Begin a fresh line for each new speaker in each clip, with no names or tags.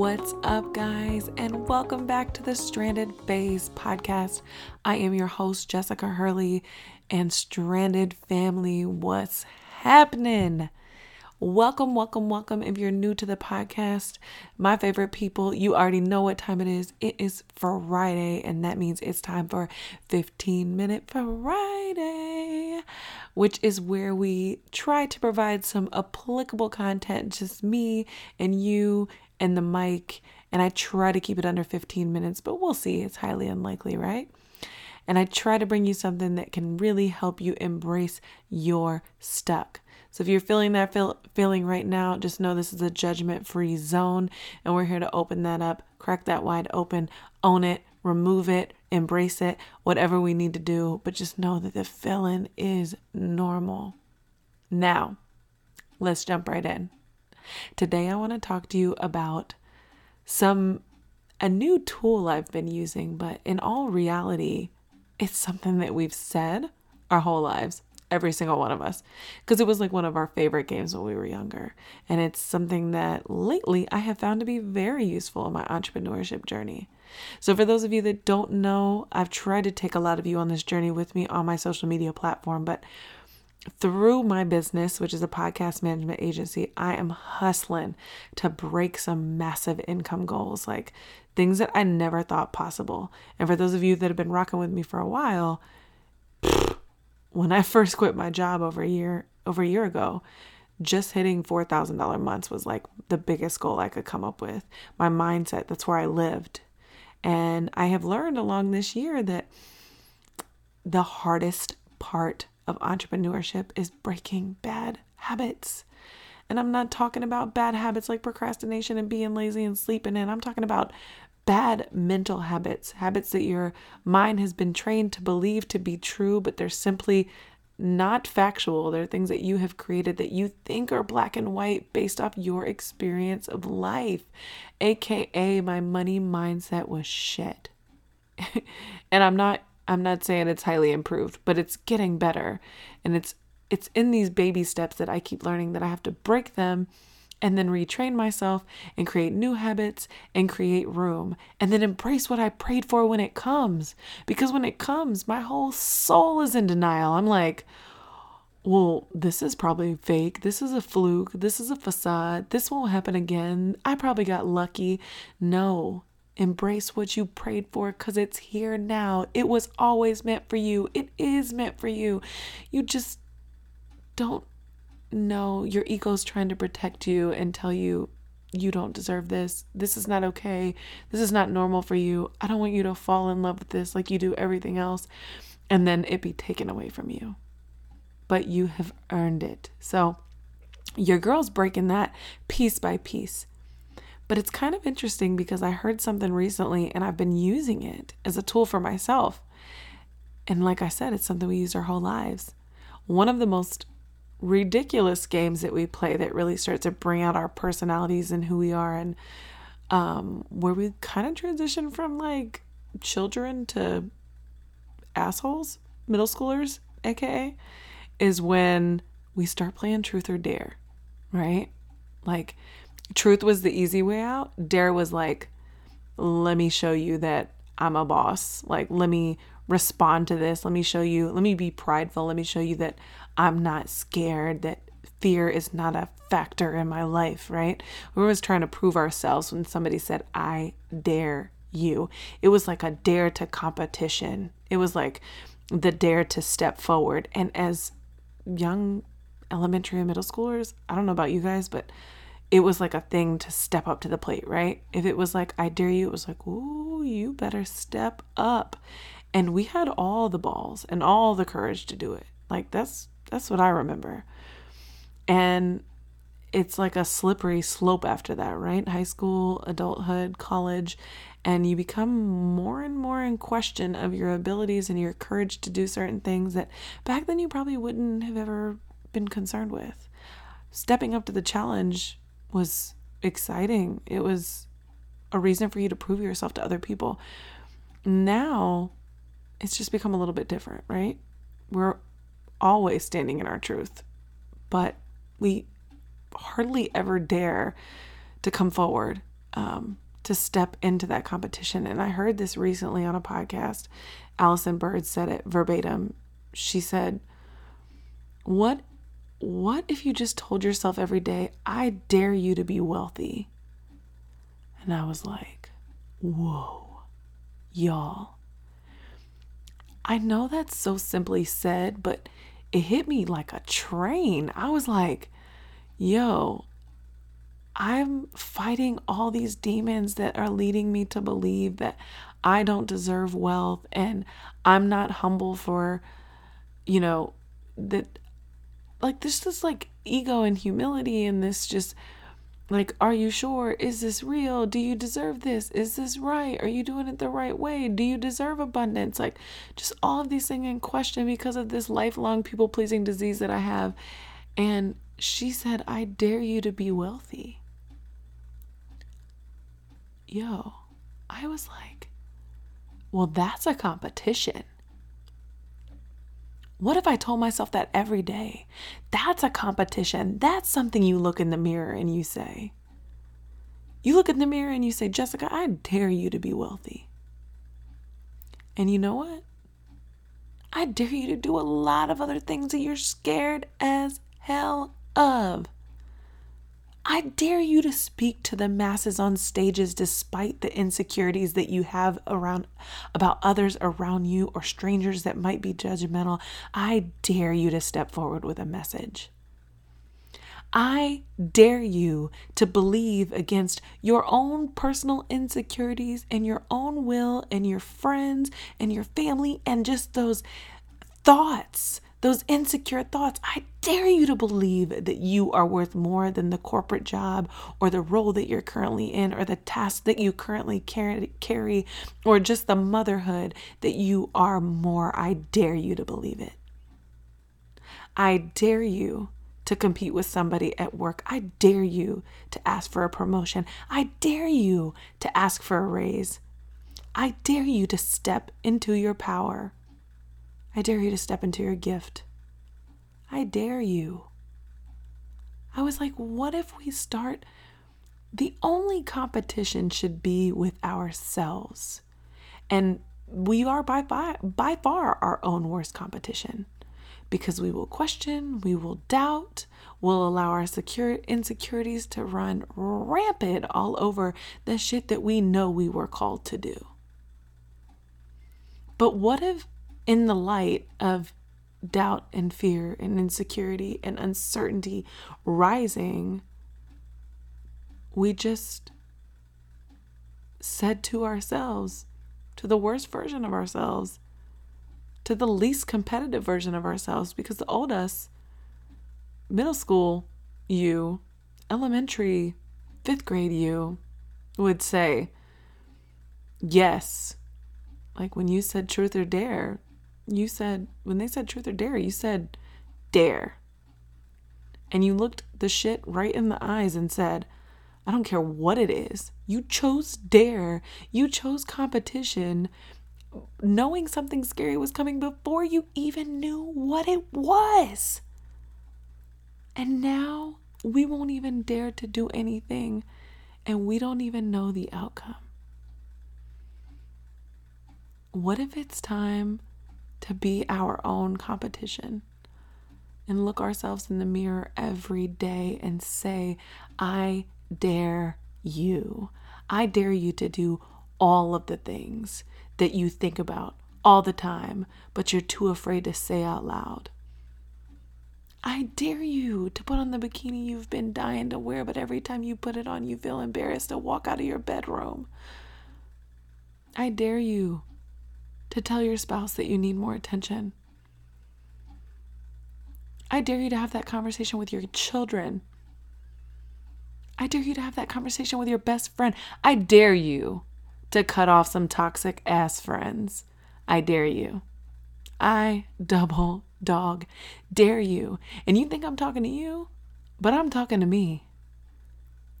What's up, guys, and welcome back to the Stranded Phase Podcast. I am your host, Jessica Hurley, and Stranded Family. What's happening? Welcome, welcome, welcome. If you're new to the podcast, my favorite people, you already know what time it is. It is Friday, and that means it's time for 15 Minute Friday, which is where we try to provide some applicable content, just me and you and the mic. And I try to keep it under 15 minutes, but we'll see. It's highly unlikely, right? And I try to bring you something that can really help you embrace your stuck. So if you're feeling that feel, feeling right now, just know this is a judgment free zone and we're here to open that up, crack that wide open, own it, remove it, embrace it, whatever we need to do, but just know that the feeling is normal. Now, let's jump right in. Today I want to talk to you about some a new tool I've been using, but in all reality, it's something that we've said our whole lives every single one of us because it was like one of our favorite games when we were younger. And it's something that lately I have found to be very useful in my entrepreneurship journey. So, for those of you that don't know, I've tried to take a lot of you on this journey with me on my social media platform, but through my business, which is a podcast management agency, I am hustling to break some massive income goals, like things that I never thought possible. And for those of you that have been rocking with me for a while, when I first quit my job over a year over a year ago, just hitting $4,000 months was like the biggest goal I could come up with. My mindset, that's where I lived. And I have learned along this year that the hardest part of entrepreneurship is breaking bad habits. And I'm not talking about bad habits like procrastination and being lazy and sleeping in. I'm talking about bad mental habits, habits that your mind has been trained to believe to be true, but they're simply not factual. They're things that you have created that you think are black and white based off your experience of life. AKA, my money mindset was shit. and I'm not I'm not saying it's highly improved, but it's getting better. And it's it's in these baby steps that I keep learning that I have to break them and then retrain myself and create new habits and create room and then embrace what I prayed for when it comes. Because when it comes, my whole soul is in denial. I'm like, well, this is probably fake. This is a fluke. This is a facade. This won't happen again. I probably got lucky. No, embrace what you prayed for because it's here now. It was always meant for you. It is meant for you. You just don't no, your ego's trying to protect you and tell you you don't deserve this. This is not okay. This is not normal for you. I don't want you to fall in love with this like you do everything else and then it be taken away from you. But you have earned it. So your girl's breaking that piece by piece. But it's kind of interesting because I heard something recently and I've been using it as a tool for myself. And like I said, it's something we use our whole lives. One of the most ridiculous games that we play that really start to bring out our personalities and who we are and um, where we kind of transition from like children to assholes, middle schoolers, aka, is when we start playing truth or dare, right? Like, truth was the easy way out. Dare was like, let me show you that I'm a boss. Like, let me respond to this. Let me show you, let me be prideful. Let me show you that I'm not scared, that fear is not a factor in my life, right? We were always trying to prove ourselves when somebody said, I dare you. It was like a dare to competition. It was like the dare to step forward. And as young elementary and middle schoolers, I don't know about you guys, but it was like a thing to step up to the plate, right? If it was like, I dare you, it was like, ooh, you better step up. And we had all the balls and all the courage to do it. Like that's that's what I remember. And it's like a slippery slope after that, right? High school, adulthood, college, and you become more and more in question of your abilities and your courage to do certain things that back then you probably wouldn't have ever been concerned with. Stepping up to the challenge was exciting. It was a reason for you to prove yourself to other people. Now, it's just become a little bit different, right? We're always standing in our truth, but we hardly ever dare to come forward um, to step into that competition. And I heard this recently on a podcast. Allison Bird said it verbatim. She said, "What what if you just told yourself every day, I dare you to be wealthy?" And I was like, "Whoa. Y'all. I know that's so simply said, but it hit me like a train. I was like, yo, I'm fighting all these demons that are leading me to believe that I don't deserve wealth and I'm not humble for, you know, that like this is like ego and humility and this just like are you sure? Is this real? Do you deserve this? Is this right? Are you doing it the right way? Do you deserve abundance? Like just all of these things in question because of this lifelong people pleasing disease that i have. And she said i dare you to be wealthy. Yo, I was like, well, that's a competition. What if I told myself that every day? That's a competition. That's something you look in the mirror and you say. You look in the mirror and you say, Jessica, I dare you to be wealthy. And you know what? I dare you to do a lot of other things that you're scared as hell of. I dare you to speak to the masses on stages despite the insecurities that you have around about others around you or strangers that might be judgmental. I dare you to step forward with a message. I dare you to believe against your own personal insecurities and your own will and your friends and your family and just those thoughts those insecure thoughts. I dare you to believe that you are worth more than the corporate job or the role that you're currently in or the task that you currently carry or just the motherhood that you are more. I dare you to believe it. I dare you to compete with somebody at work. I dare you to ask for a promotion. I dare you to ask for a raise. I dare you to step into your power. I dare you to step into your gift. I dare you. I was like, what if we start? The only competition should be with ourselves. And we are by, by, by far our own worst competition because we will question, we will doubt, we'll allow our secure insecurities to run rampant all over the shit that we know we were called to do. But what if in the light of doubt and fear and insecurity and uncertainty rising, we just said to ourselves, to the worst version of ourselves, to the least competitive version of ourselves, because the old us, middle school you, elementary, fifth grade you, would say, yes. Like when you said truth or dare, you said, when they said truth or dare, you said dare. And you looked the shit right in the eyes and said, I don't care what it is. You chose dare. You chose competition, knowing something scary was coming before you even knew what it was. And now we won't even dare to do anything, and we don't even know the outcome. What if it's time to be our own competition and look ourselves in the mirror every day and say, I dare you. I dare you to do all of the things that you think about all the time, but you're too afraid to say out loud. I dare you to put on the bikini you've been dying to wear, but every time you put it on, you feel embarrassed to walk out of your bedroom. I dare you to tell your spouse that you need more attention. I dare you to have that conversation with your children I dare you to have that conversation with your best friend. I dare you to cut off some toxic ass friends. I dare you. I double dog dare you. And you think I'm talking to you, but I'm talking to me.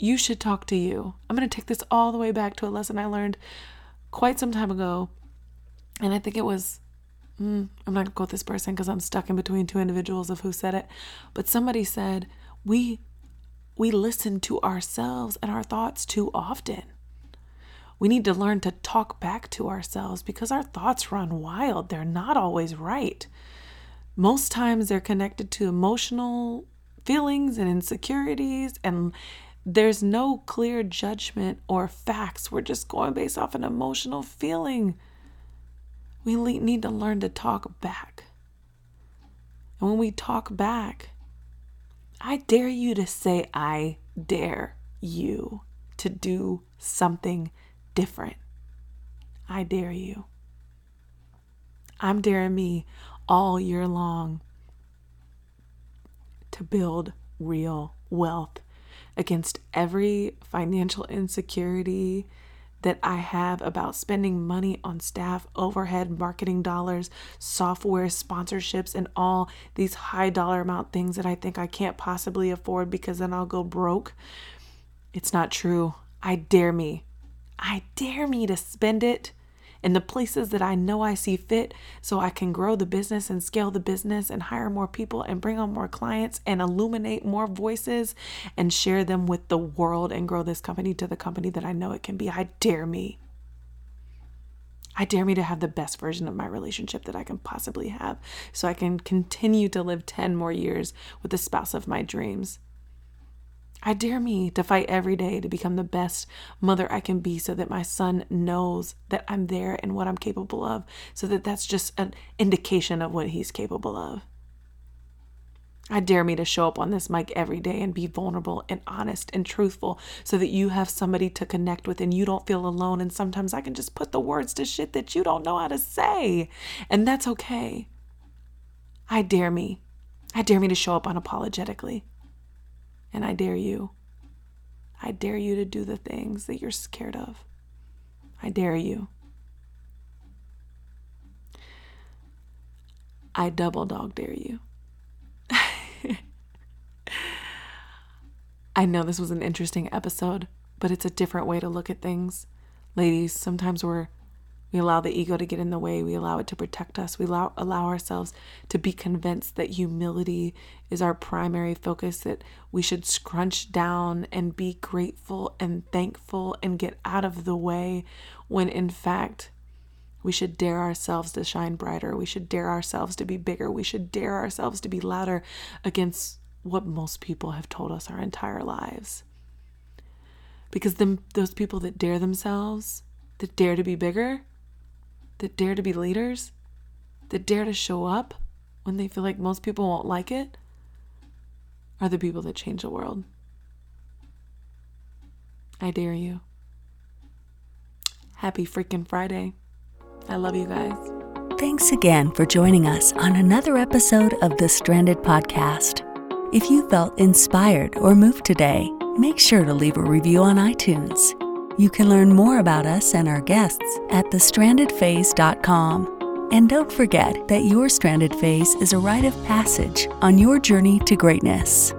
You should talk to you. I'm going to take this all the way back to a lesson I learned quite some time ago. And I think it was, mm, I'm not to quote this person because I'm stuck in between two individuals of who said it. But somebody said, we, we listen to ourselves and our thoughts too often. We need to learn to talk back to ourselves because our thoughts run wild. They're not always right. Most times they're connected to emotional feelings and insecurities, and there's no clear judgment or facts. We're just going based off an emotional feeling. We need to learn to talk back. And when we talk back, I dare you to say, I dare you to do something different. I dare you. I'm daring me all year long to build real wealth against every financial insecurity that I have about spending money on staff, overhead, marketing dollars, software, sponsorships, and all these high dollar amount things that I think I can't possibly afford because then I'll go broke. It's not true. I dare me. I dare me to spend it in the places that I know I see fit so I can grow the business and scale the business and hire more people and bring on more clients and illuminate more voices and share them with the world and grow this company to the company that I know it can be. I dare me. I dare me to have the best version of my relationship that I can possibly have so I can continue to live 10 more years with the spouse of my dreams. I dare me to fight every day to become the best mother I can be so that my son knows that I'm there and what I'm capable of, so that that's just an indication of what he's capable of. I dare me to show up on this mic every day and be vulnerable and honest and truthful so that you have somebody to connect with and you don't feel alone. And sometimes I can just put the words to shit that you don't know how to say, and that's okay. I dare me. I dare me to show up unapologetically. And I dare you. I dare you to do the things that you're scared of. I dare you. I double dog dare you. I know this was an interesting episode, but it's a different way to look at things. Ladies, sometimes we're we allow the ego to get in the way. We allow it to protect us. We allow, allow ourselves to be convinced that humility is our primary focus, that we should scrunch down and be grateful and thankful and get out of the way, when in fact, we should dare ourselves to shine brighter. We should dare ourselves to be bigger. We should dare ourselves to be louder against what most people have told us our entire lives. Because them, those people that dare themselves, that dare to be bigger, that dare to be leaders, that dare to show up when they feel like most people won't like it, are the people that change the world. I dare you. Happy freaking Friday. I love you guys.
Thanks again for joining us on another episode of the Stranded Podcast. If you felt inspired or moved today, make sure to leave a review on iTunes. You can learn more about us and our guests at thestrandedphase.com. And don't forget that your stranded phase is a rite of passage on your journey to greatness.